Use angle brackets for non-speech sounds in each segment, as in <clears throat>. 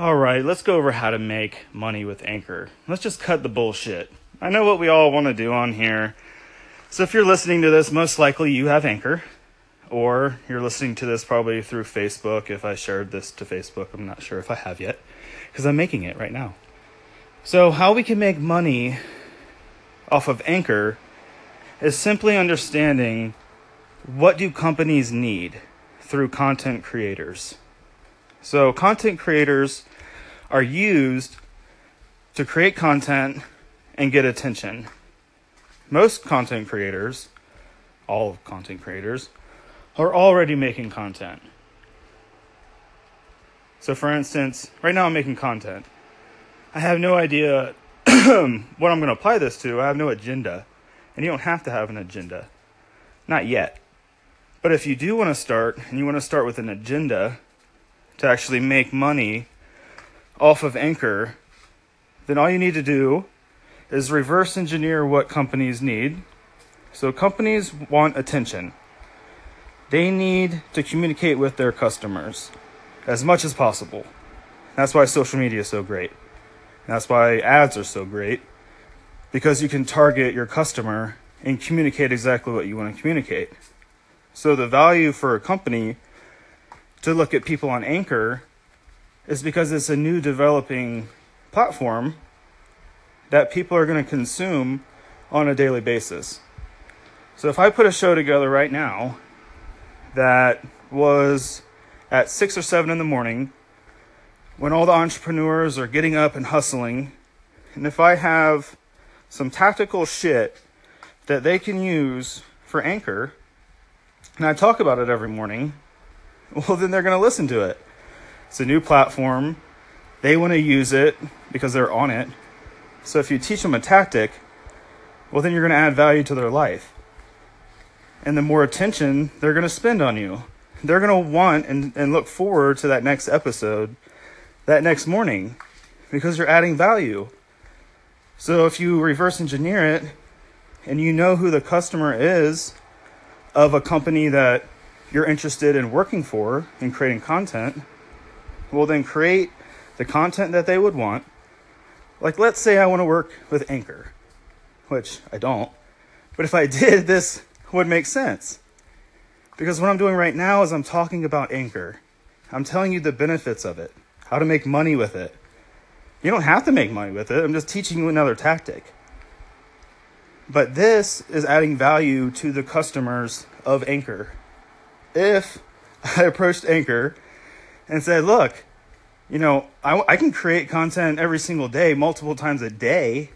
All right, let's go over how to make money with Anchor. Let's just cut the bullshit. I know what we all want to do on here. So if you're listening to this, most likely you have Anchor, or you're listening to this probably through Facebook. If I shared this to Facebook, I'm not sure if I have yet, because I'm making it right now. So, how we can make money off of Anchor is simply understanding what do companies need through content creators. So, content creators are used to create content and get attention. Most content creators, all content creators, are already making content. So, for instance, right now I'm making content. I have no idea <clears throat> what I'm going to apply this to. I have no agenda. And you don't have to have an agenda. Not yet. But if you do want to start, and you want to start with an agenda to actually make money off of Anchor, then all you need to do is reverse engineer what companies need. So, companies want attention, they need to communicate with their customers as much as possible. That's why social media is so great. That's why ads are so great because you can target your customer and communicate exactly what you want to communicate. So, the value for a company to look at people on Anchor is because it's a new developing platform that people are going to consume on a daily basis. So if I put a show together right now that was at six or seven in the morning when all the entrepreneurs are getting up and hustling, and if I have some tactical shit that they can use for Anchor, and I talk about it every morning, <laughs> well, then they're going to listen to it. It's a new platform. They want to use it because they're on it. So if you teach them a tactic, well, then you're going to add value to their life. And the more attention they're going to spend on you, they're going to want and, and look forward to that next episode that next morning because you're adding value. So if you reverse engineer it and you know who the customer is of a company that you're interested in working for and creating content, will then create the content that they would want. Like, let's say I want to work with Anchor, which I don't, but if I <laughs> did, this would make sense. Because what I'm doing right now is I'm talking about Anchor. I'm telling you the benefits of it, how to make money with it. You don't have to make money with it, I'm just teaching you another tactic. But this is adding value to the customers of Anchor. If <laughs> I approached Anchor and said, look, you know, I, I can create content every single day, multiple times a day,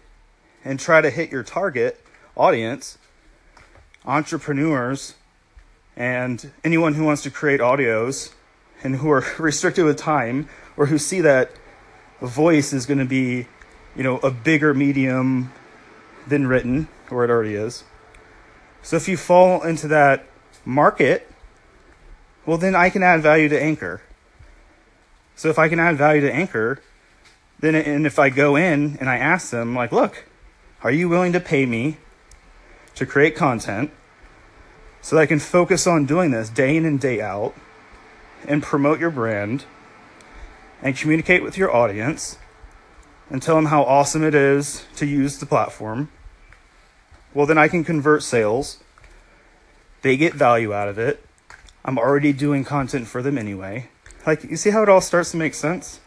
and try to hit your target audience, entrepreneurs, and anyone who wants to create audios and who are <laughs> restricted with time or who see that voice is going to be, you know, a bigger medium than written, or it already is. So if you fall into that market, well, then I can add value to Anchor. So if I can add value to Anchor, then and if I go in and I ask them like, look, are you willing to pay me to create content so that I can focus on doing this day in and day out and promote your brand and communicate with your audience and tell them how awesome it is to use the platform. Well, then I can convert sales. They get value out of it. I'm already doing content for them anyway. Like, you see how it all starts to make sense?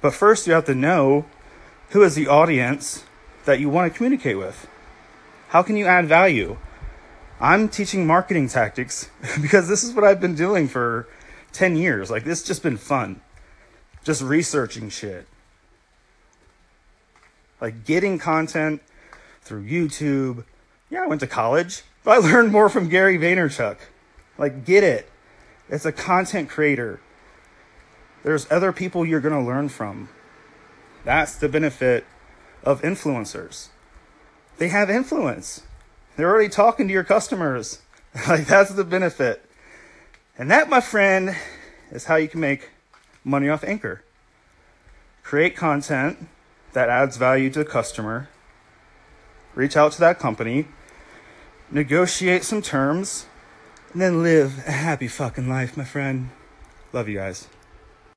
But first, you have to know who is the audience that you want to communicate with. How can you add value? I'm teaching marketing tactics <laughs> because this is what I've been doing for 10 years. Like, this just been fun. Just researching shit. Like, getting content through YouTube. Yeah, I went to college, but I <laughs> learned more from Gary Vaynerchuk. Like, get it. It's a content creator. There's other people you're going to learn from. That's the benefit of influencers. They have influence. They're already talking to your customers. <laughs> like that's the benefit. And that, my friend, is how you can make money off Anchor. Create content that adds value to the customer. Reach out to that company. Negotiate some terms and then live a happy fucking life, my friend. Love you guys.